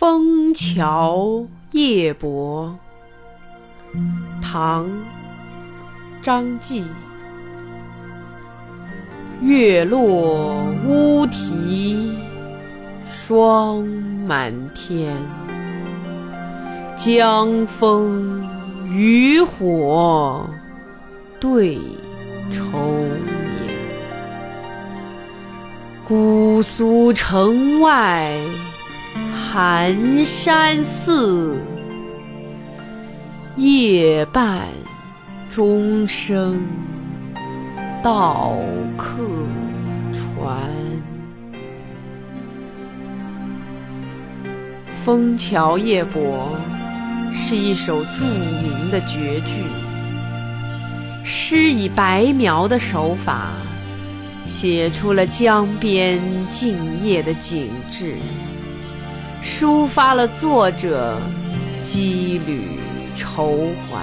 枫桥夜泊，唐·张继。月落乌啼霜满天，江枫渔火对愁眠。姑苏城外。寒山寺，夜半钟声到客船。《枫桥夜泊》是一首著名的绝句，诗以白描的手法，写出了江边静夜的景致。抒发了作者羁旅愁怀。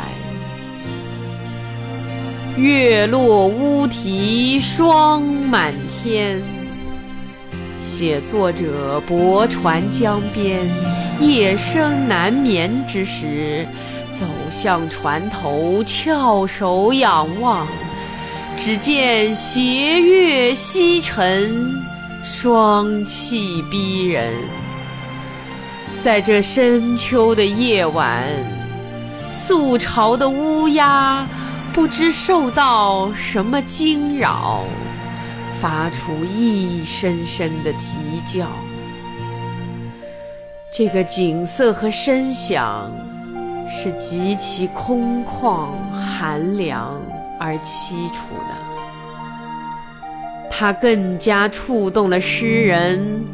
月落乌啼霜满天，写作者泊船江边，夜深难眠之时，走向船头，翘首仰望，只见斜月西沉，霜气逼人。在这深秋的夜晚，宿巢的乌鸦不知受到什么惊扰，发出一声声的啼叫。这个景色和声响是极其空旷、寒凉而凄楚的，它更加触动了诗人。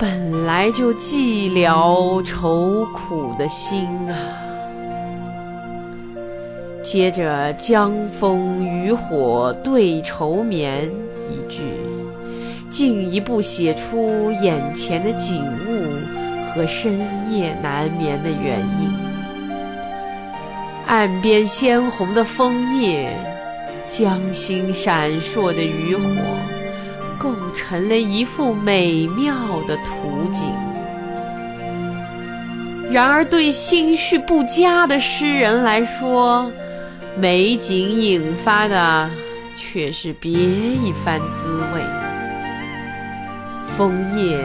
本来就寂寥愁苦的心啊！接着“江枫渔火对愁眠”一句，进一步写出眼前的景物和深夜难眠的原因。岸边鲜红的枫叶，江心闪烁的渔火。构成了一幅美妙的图景。然而，对心绪不佳的诗人来说，美景引发的却是别一番滋味。枫叶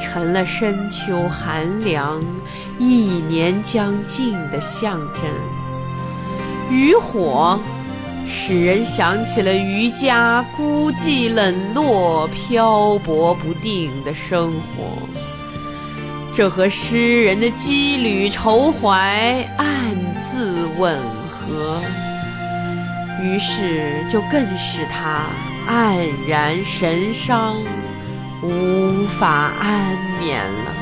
成了深秋寒凉、一年将近的象征，渔火。使人想起了渔家孤寂冷落、漂泊不定的生活，这和诗人的羁旅愁怀暗自吻合，于是就更使他黯然神伤，无法安眠了。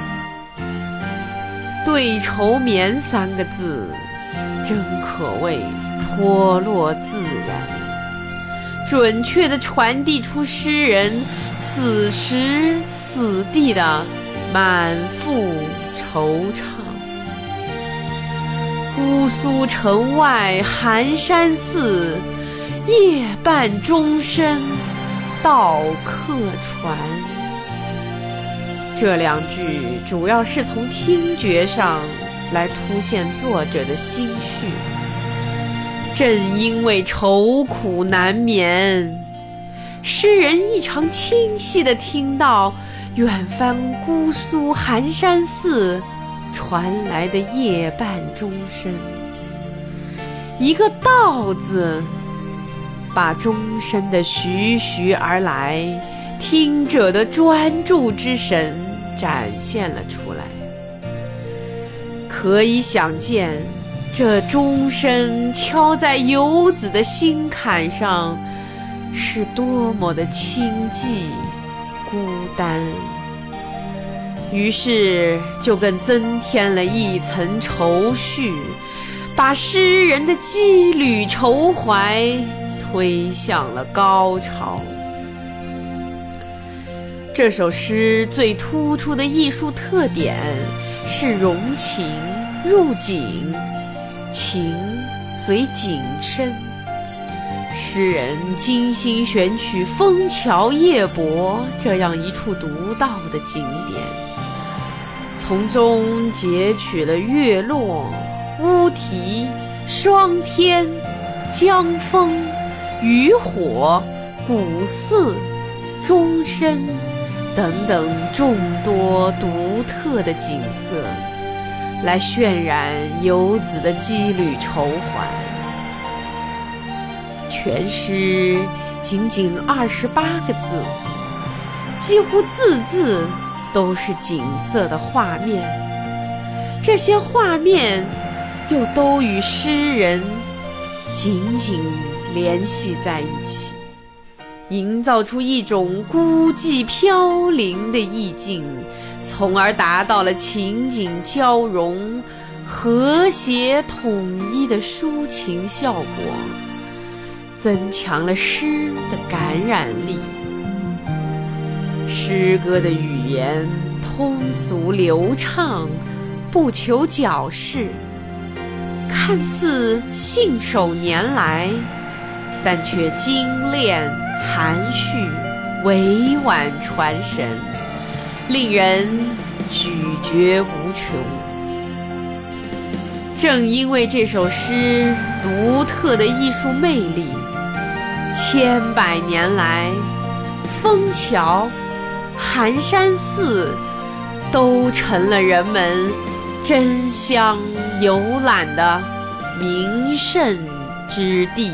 对愁眠三个字，真可谓。脱落自然，准确地传递出诗人此时此地的满腹惆怅。姑苏城外寒山寺，夜半钟声到客船。这两句主要是从听觉上来凸显作者的心绪。正因为愁苦难眠，诗人异常清晰地听到远方姑苏寒山寺传来的夜半钟声。一个“道”字，把钟声的徐徐而来、听者的专注之神展现了出来。可以想见。这钟声敲在游子的心坎上，是多么的清寂、孤单。于是就更增添了一层愁绪，把诗人的羁旅愁怀推向了高潮。这首诗最突出的艺术特点是融情入景。情随景生，诗人精心选取枫桥夜泊这样一处独到的景点，从中截取了月落、乌啼、霜天、江风、渔火、古寺、钟声等等众多独特的景色，来渲染游子的羁旅愁怀。全诗仅仅二十八个字，几乎字字都是景色的画面，这些画面又都与诗人紧紧联系在一起，营造出一种孤寂飘零的意境，从而达到了情景交融、和谐统一的抒情效果。增强了诗的感染力。诗歌的语言通俗流畅，不求矫饰，看似信手拈来，但却精炼含蓄、委婉传神，令人咀嚼无穷。正因为这首诗独特的艺术魅力。千百年来，枫桥、寒山寺都成了人们争相游览的名胜之地。